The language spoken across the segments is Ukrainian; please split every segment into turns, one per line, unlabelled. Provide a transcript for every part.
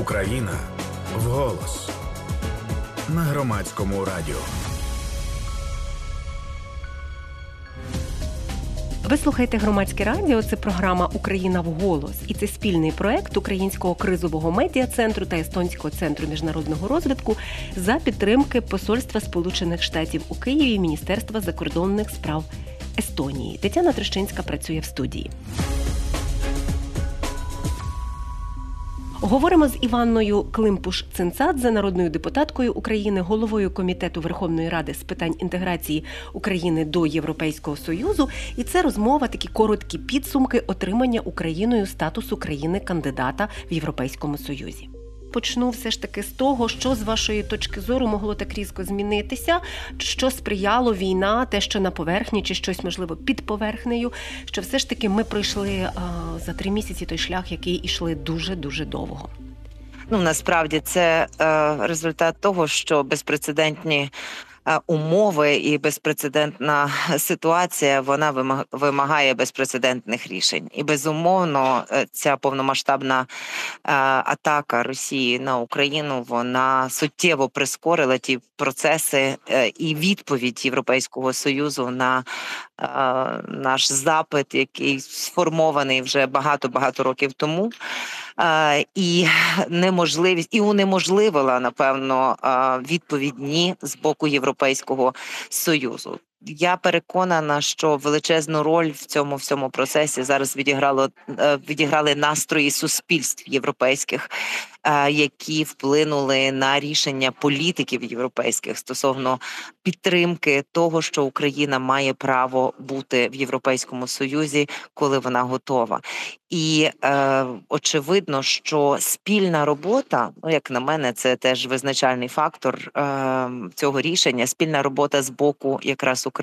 Україна вголос на громадському радіо.
Ви слухаєте громадське радіо. Це програма Україна вголос, і це спільний проект Українського кризового медіа центру та Естонського центру міжнародного розвитку за підтримки Посольства Сполучених Штатів у Києві Міністерства закордонних справ Естонії. Тетяна Трещинська працює в студії. Говоримо з Іванною Климпуш Цинцадзе, народною депутаткою України, головою комітету Верховної Ради з питань інтеграції України до Європейського союзу. І це розмова, такі короткі підсумки отримання Україною статусу країни кандидата в Європейському Союзі почну все ж таки з того, що з вашої точки зору могло так різко змінитися, що сприяло війна, те, що на поверхні, чи щось можливо під поверхнею. Що все ж таки ми пройшли за три місяці той шлях, який ішли дуже дуже довго.
Ну насправді це е, результат того, що безпрецедентні Е, умови і безпрецедентна ситуація вона вимагає безпрецедентних рішень. І безумовно, е, ця повномасштабна е, атака Росії на Україну вона суттєво прискорила ті процеси і відповідь Європейського союзу на наш запит, який сформований вже багато багато років тому і неможливість і унеможливила напевно відповідні з боку Європейського союзу. Я переконана, що величезну роль в цьому всьому процесі зараз відіграло е, відіграли настрої суспільств європейських, е, які вплинули на рішення політиків європейських стосовно підтримки того, що Україна має право бути в Європейському Союзі, коли вона готова. І е, очевидно, що спільна робота, ну як на мене, це теж визначальний фактор е, цього рішення. Спільна робота з боку якраз України,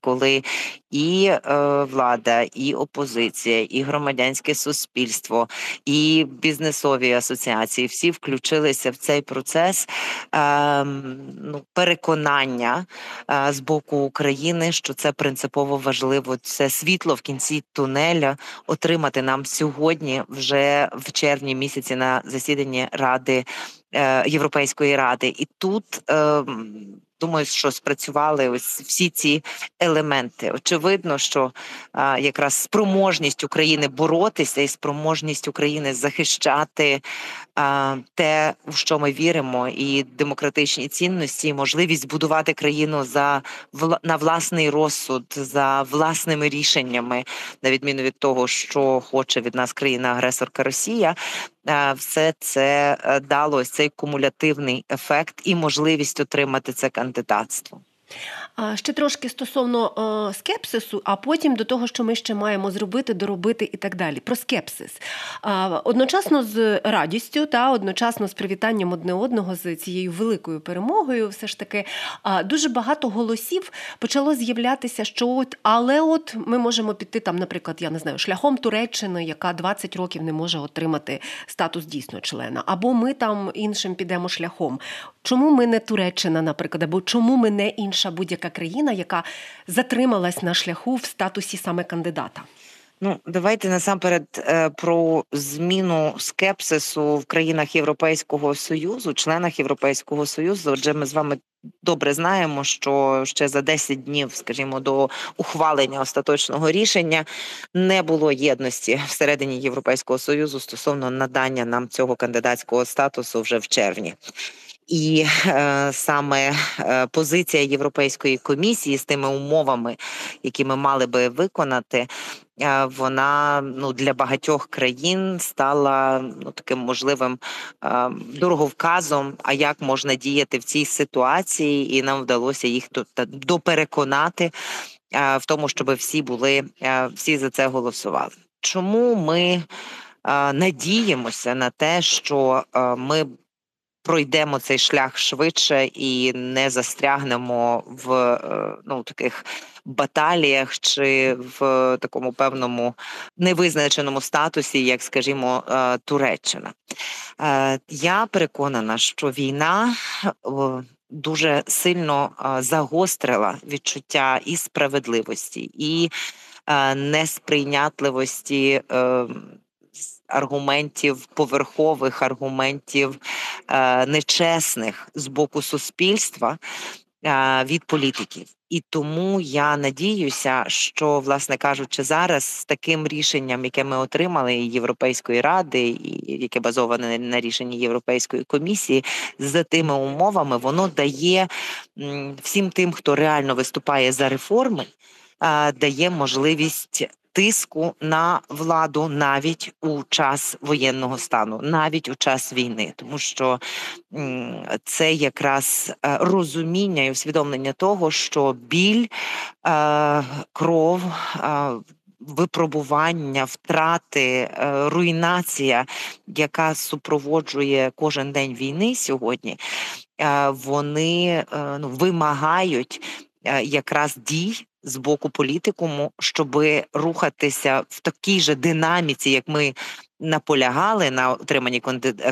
коли і е, влада, і опозиція, і громадянське суспільство, і бізнесові асоціації всі включилися в цей процес е, ну, переконання е, з боку України, що це принципово важливо. Це світло в кінці тунеля отримати нам сьогодні, вже в червні місяці, на засіданні ради е, Європейської ради, і тут. Е, Думаю, що спрацювали ось всі ці елементи. Очевидно, що а, якраз спроможність України боротися і спроможність України захищати а, те, в що ми віримо, і демократичні цінності, і можливість будувати країну за на власний розсуд, за власними рішеннями, на відміну від того, що хоче від нас країна-агресорка Росія. Все це далось дало ось цей кумулятивний ефект і можливість отримати це кандидатство.
Ще трошки стосовно скепсису, а потім до того, що ми ще маємо зробити, доробити і так далі. Про скепсис. Одночасно з радістю та одночасно з привітанням одне одного з цією великою перемогою, все ж таки дуже багато голосів почало з'являтися, що от, але от ми можемо піти там, наприклад, я не знаю, шляхом Туреччини, яка 20 років не може отримати статус дійсно члена, або ми там іншим підемо шляхом. Чому ми не Туреччина, наприклад, або чому ми не інша будь-яка країна, яка затрималась на шляху в статусі саме кандидата?
Ну, давайте насамперед е, про зміну скепсису в країнах Європейського союзу, членах Європейського союзу. Отже, ми з вами добре знаємо, що ще за 10 днів, скажімо, до ухвалення остаточного рішення не було єдності всередині Європейського союзу стосовно надання нам цього кандидатського статусу вже в червні. І е, саме е, позиція Європейської комісії з тими умовами, які ми мали би виконати, е, вона ну для багатьох країн стала ну таким можливим е, дороговказом. А як можна діяти в цій ситуації, і нам вдалося їх допереконати е, в тому, щоб всі були е, всі за це голосували. Чому ми надіємося на те, що ми пройдемо цей шлях швидше і не застрягнемо в е, ну таких баталіях чи в такому певному невизначеному статусі, як скажімо, е, Туреччина. Е, я переконана, що війна. Дуже сильно загострила відчуття і справедливості, і несприйнятливості аргументів поверхових, аргументів е, нечесних з боку суспільства від політиків. І тому я надіюся, що, власне кажучи, зараз з таким рішенням, яке ми отримали Європейської ради, і яке базоване на рішенні Європейської комісії, за тими умовами воно дає всім тим, хто реально виступає за реформи, дає можливість тиску на владу навіть у час воєнного стану, навіть у час війни, тому що це якраз е, розуміння і усвідомлення того, що біль, е, кров. Е, випробування, втрати, руйнація, яка супроводжує кожен день війни сьогодні, вони ну, вимагають якраз дій з боку політикуму, щоб рухатися в такій же динаміці, як ми наполягали на отриманні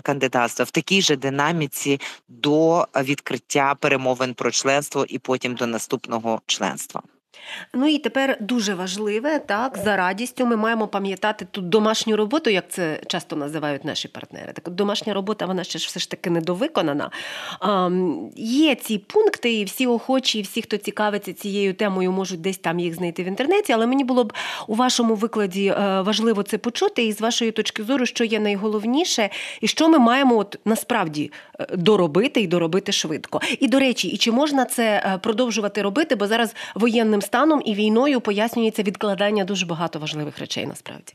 кандидатства, в такій же динаміці до відкриття перемовин про членство і потім до наступного членства.
Ну і тепер дуже важливе, так, за радістю ми маємо пам'ятати тут домашню роботу, як це часто називають наші партнери. Так от домашня робота, вона ще ж все ж таки недовиконана. А, Є ці пункти, і всі охочі, і всі, хто цікавиться цією темою, можуть десь там їх знайти в інтернеті. Але мені було б у вашому викладі е, важливо це почути, і з вашої точки зору, що є найголовніше, і що ми маємо от насправді е, доробити і доробити швидко. І до речі, і чи можна це е, продовжувати робити? Бо зараз воєнним станом і війною пояснюється відкладання дуже багато важливих речей насправді.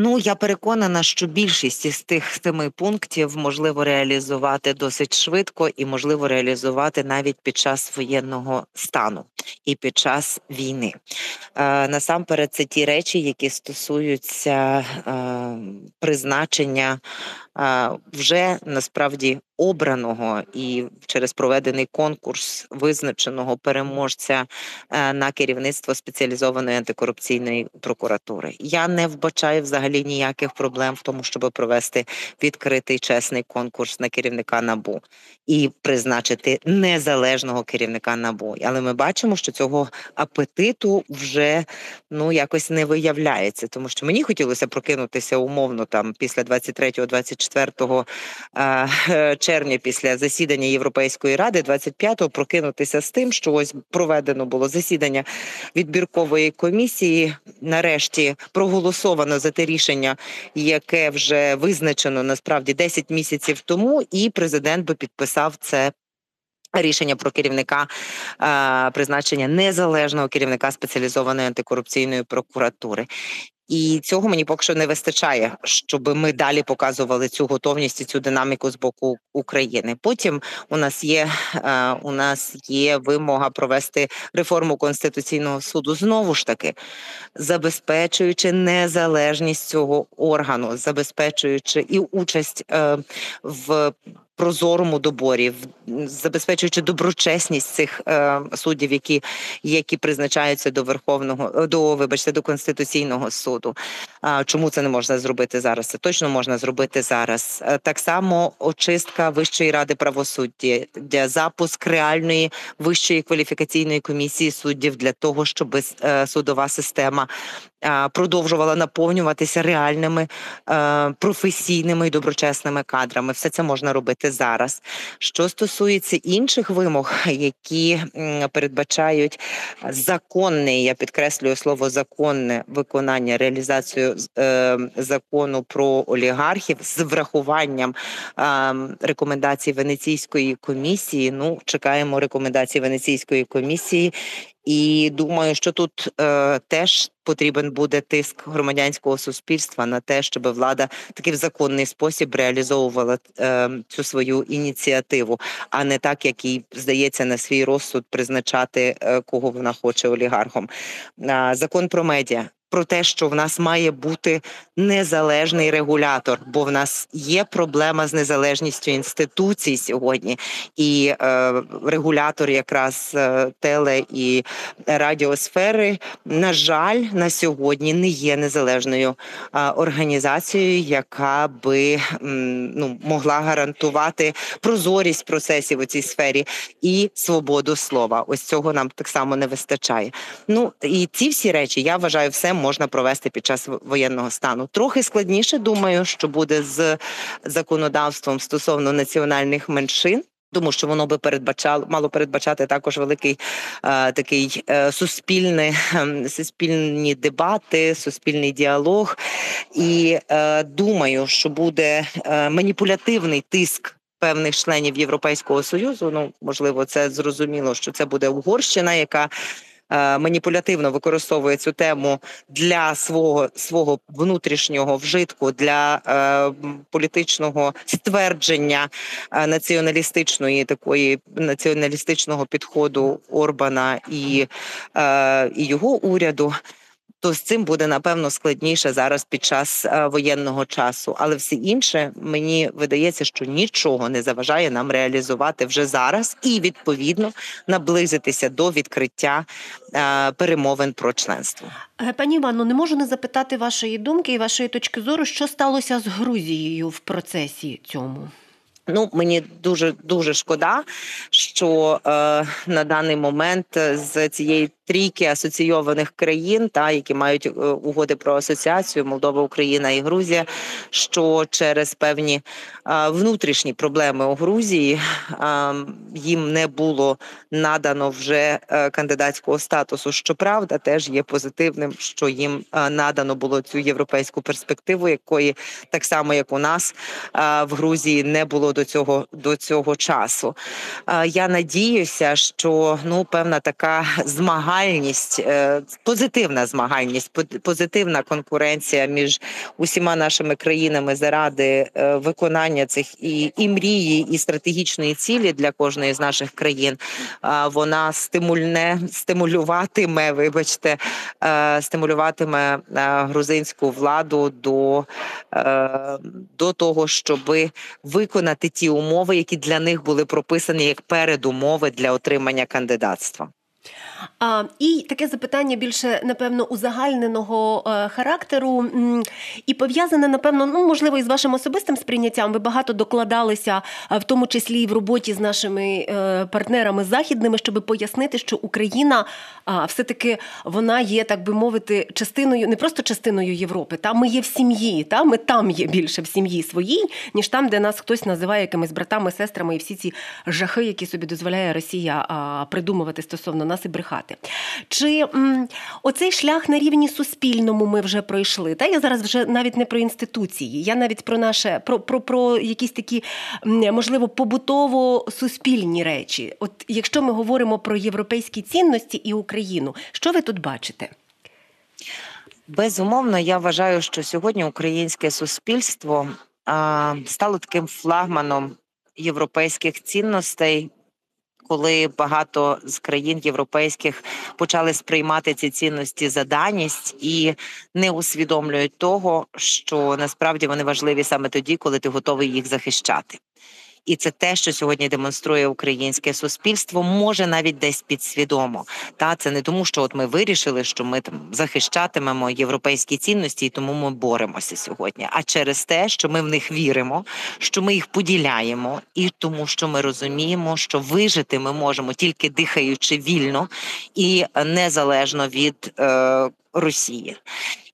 Ну я переконана, що більшість із тих семи пунктів можливо реалізувати досить швидко і можливо реалізувати навіть під час воєнного стану і під час війни. Е, Насамперед, це ті речі, які стосуються е, призначення е, вже насправді обраного і через проведений конкурс визначеного переможця е, на керівництво спеціалізованої антикорупційної прокуратури. Я не вбачаю взагалі ніяких проблем в тому, щоб провести відкритий чесний конкурс на керівника набу і призначити незалежного керівника набу. Але ми бачимо, що цього апетиту вже ну якось не виявляється, тому що мені хотілося прокинутися умовно там після 23-24 е, червня, після засідання Європейської ради, 25-го прокинутися з тим, що ось проведено було засідання відбіркової комісії. Нарешті проголосовано за те рішення, яке вже визначено насправді 10 місяців тому, і президент би підписав це. Рішення про керівника е, призначення незалежного керівника спеціалізованої антикорупційної прокуратури. І цього мені поки що не вистачає, щоб ми далі показували цю готовність і цю динаміку з боку України. Потім у нас є е, у нас є вимога провести реформу конституційного суду знову ж таки, забезпечуючи незалежність цього органу, забезпечуючи і участь е, в прозорому доборі, забезпечуючи доброчесність цих е, суддів, які які призначаються до верховного до вибачте до конституційного суду. А чому це не можна зробити зараз? Це точно можна зробити зараз. Е, так само очистка Вищої ради правосуддя, для запуск реальної вищої кваліфікаційної комісії суддів для того, щоб е, судова система продовжувала наповнюватися реальними професійними і доброчесними кадрами. Все це можна робити зараз. Що стосується інших вимог, які передбачають законне, я підкреслюю слово законне виконання реалізацію е, закону про олігархів з врахуванням рекомендацій Венеційської комісії. Ну чекаємо рекомендацій Венеційської комісії. І думаю, що тут е, теж потрібен буде тиск громадянського суспільства на те, щоб влада таки в законний спосіб реалізовувала е, цю свою ініціативу, а не так, як їй здається на свій розсуд призначати е, кого вона хоче олігархом. Закон про медіа про те, що в нас має бути незалежний регулятор, бо в нас є проблема з незалежністю інституцій сьогодні, і е, регулятор, якраз е, теле і радіосфери, на жаль, на сьогодні не є незалежною е, організацією, яка би м, ну могла гарантувати прозорість процесів у цій сфері і свободу слова. Ось цього нам так само не вистачає. Ну і ці всі речі я вважаю, все можна провести під час воєнного стану. Трохи складніше думаю, що буде з законодавством стосовно національних меншин. Тому що воно би передбачало, мало передбачати також великий е, такий е, суспільний, е, суспільні дебати, суспільний діалог. І е, думаю, що буде е, маніпулятивний тиск. Певних членів Європейського союзу, ну можливо, це зрозуміло, що це буде Угорщина, яка маніпулятивно використовує цю тему для свого свого внутрішнього вжитку для е, політичного ствердження е, націоналістичної такої націоналістичного підходу Орбана і, е, і його уряду то з цим буде напевно складніше зараз під час е, воєнного часу. Але все інше мені видається, що нічого не заважає нам реалізувати вже зараз і відповідно наблизитися до відкриття е, перемовин про членство.
Е, пані Івано, не можу не запитати вашої думки і вашої точки зору, що сталося з Грузією в процесі цьому.
Ну, мені дуже дуже шкода, що е, на даний момент з цієї трійки асоційованих країн, та які мають е, угоди про асоціацію Молдова, Україна і Грузія, що через певні внутрішні проблеми у Грузії їм не було надано вже е, кандидатського статусу. Щоправда, теж є позитивним, що їм е, надано було цю європейську перспективу, якої так само як у нас в Грузії не було до цього до цього часу. Я надіюся, що ну певна така змагальність, е, позитивна змагальність, позитивна конкуренція між усіма нашими країнами заради е, виконання цих і, і мрії, і стратегічної цілі для кожної з наших країн. Вона стимульне стимулюватиме, вибачте, е, стимулюватиме грузинську владу до, до того, щоби виконати ті умови, які для них були прописані як передумови для отримання кандидатства.
А, І таке запитання більше, напевно, узагальненого е, характеру і пов'язане, напевно, ну можливо, із вашим особистим сприйняттям. Ви багато докладалися, в тому числі і в роботі з нашими е, партнерами західними, щоб пояснити, що Україна все-таки вона є, так би мовити, частиною, не просто частиною Європи. Та ми є в сім'ї, та ми там є більше в сім'ї своїй, ніж там, де нас хтось називає якимись братами, сестрами і всі ці жахи, які собі дозволяє Росія придумувати стосовно нас і брехати брехати. Чи м, оцей шлях на рівні суспільному ми вже пройшли? Та я зараз вже навіть не про інституції, я навіть про наше про, про, про якісь такі можливо побутово-суспільні речі. От якщо ми говоримо про європейські цінності і Україну, що ви тут бачите?
Безумовно, я вважаю, що сьогодні українське суспільство а, стало таким флагманом європейських цінностей, коли багато з країн європейських почали сприймати ці цінності за даність і не усвідомлюють того, що насправді вони важливі саме тоді, коли ти готовий їх захищати і це те, що сьогодні демонструє українське суспільство, може навіть десь підсвідомо. Та це не тому, що от ми вирішили, що ми там захищатимемо європейські цінності, і тому ми боремося сьогодні. А через те, що ми в них віримо, що ми їх поділяємо, і тому, що ми розуміємо, що вижити ми можемо тільки дихаючи вільно і незалежно від е, Росії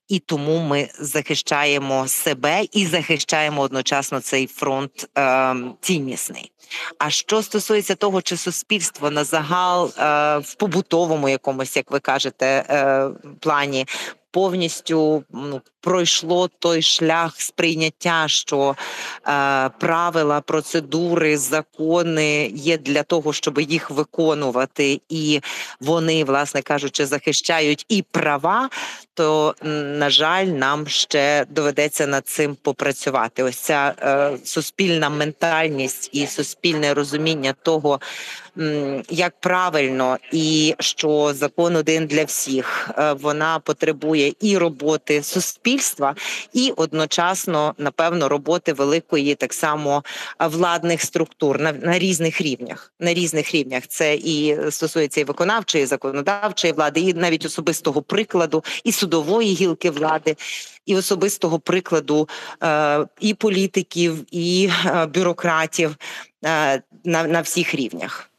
і тому ми захищаємо себе і захищаємо одночасно цей фронт е, ціннісний. А що стосується того, чи суспільство на загал е, в побутовому якомусь, як ви кажете, е, плані повністю ну, пройшло той шлях сприйняття, що е, правила, процедури, закони є для того, щоб їх виконувати, і вони, власне кажучи, захищають і права. То на жаль, нам ще доведеться над цим попрацювати. Ось ця е, суспільна ментальність і суспільне розуміння того, як правильно і що закон один для всіх. Е, вона потребує і роботи суспільства, і одночасно, напевно, роботи великої так само владних структур на, на різних рівнях. На різних рівнях це і стосується і виконавчої, і законодавчої влади, і навіть особистого прикладу, і судової гілки влади. І особистого прикладу е, і політиків, і е, бюрократів е, на, на всіх рівнях.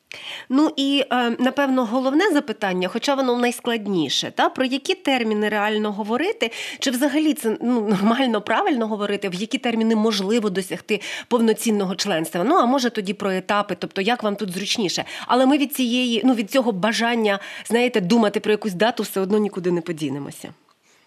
Ну і е, напевно головне запитання, хоча воно найскладніше, та про які терміни реально говорити, чи взагалі це ну нормально правильно говорити, в які терміни можливо досягти повноцінного членства? Ну а може тоді про етапи, тобто як вам тут зручніше? Але ми від цієї, ну від цього бажання, знаєте, думати про якусь дату все одно нікуди не подінемося.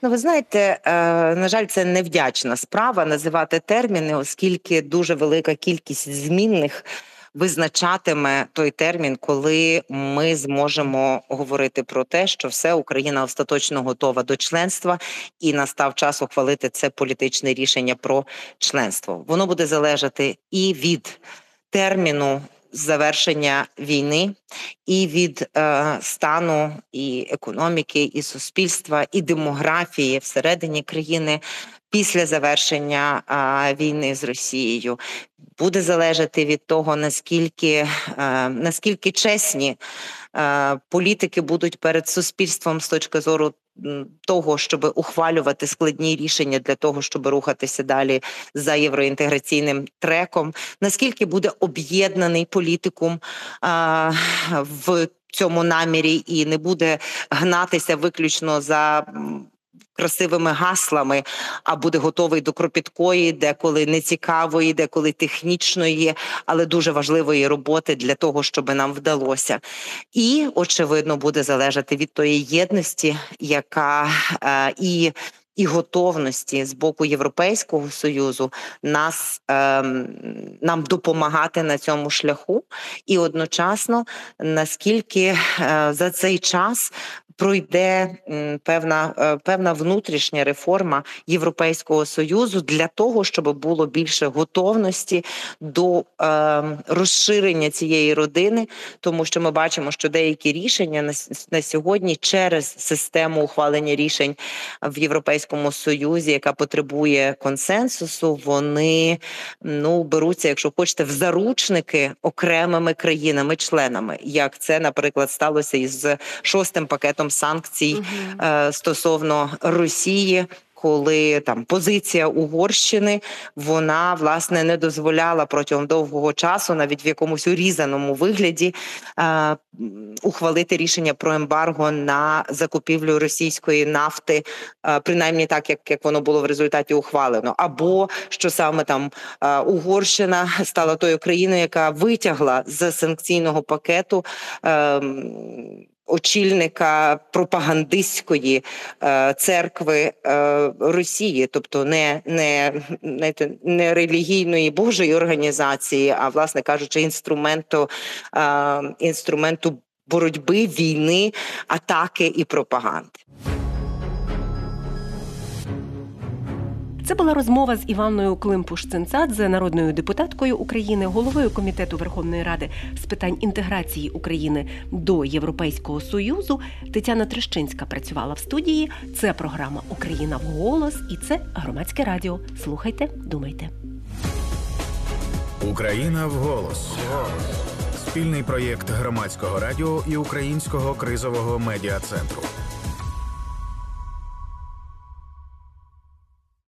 Ну, ви знаєте, е, на жаль, це невдячна справа називати терміни, оскільки дуже велика кількість змінних визначатиме той термін, коли ми зможемо говорити про те, що все Україна остаточно готова до членства, і настав час ухвалити це політичне рішення про членство. Воно буде залежати і від терміну. Завершення війни і від е, стану і економіки, і суспільства, і демографії всередині країни після завершення е, війни з Росією, буде залежати від того, наскільки е, наскільки чесні е, політики будуть перед суспільством з точки зору. Того, щоб ухвалювати складні рішення для того, щоб рухатися далі за євроінтеграційним треком, наскільки буде об'єднаний політикум а, в цьому намірі? І не буде гнатися виключно за красивими гаслами, а буде готовий до кропіткої, деколи нецікавої, деколи технічної, але дуже важливої роботи для того, щоб нам вдалося. І очевидно буде залежати від тої єдності, яка е, і і готовності з боку Європейського союзу нас ем, нам допомагати на цьому шляху, і одночасно наскільки е, за цей час пройде певна е, певна внутрішня реформа Європейського союзу для того, щоб було більше готовності до е, розширення цієї родини, тому що ми бачимо, що деякі рішення на, на сьогодні через систему ухвалення рішень в Європейському Союзі, яка потребує консенсусу, вони ну беруться, якщо хочете, в заручники окремими країнами-членами, як це, наприклад, сталося із шостим пакетом санкцій угу. стосовно Росії. Коли там позиція Угорщини вона власне не дозволяла протягом довгого часу, навіть в якомусь урізаному вигляді, е, ухвалити рішення про ембарго на закупівлю російської нафти, е, принаймні так, як як воно було в результаті ухвалено, або що саме там е, Угорщина стала тою країною, яка витягла з санкційного пакету. Очільника пропагандистської е, церкви е, Росії, тобто не не, не релігійної божої організації, а власне кажучи, інструменту е, інструменту боротьби, війни, атаки і пропаганди.
Це була розмова з Іванною Климпуш-Цинцадзе, народною депутаткою України, головою комітету Верховної Ради з питань інтеграції України до Європейського союзу. Тетяна Трещинська працювала в студії. Це програма Україна в голос і це громадське радіо. Слухайте, думайте.
Україна в голос. Спільний проєкт громадського радіо і українського кризового медіа центру.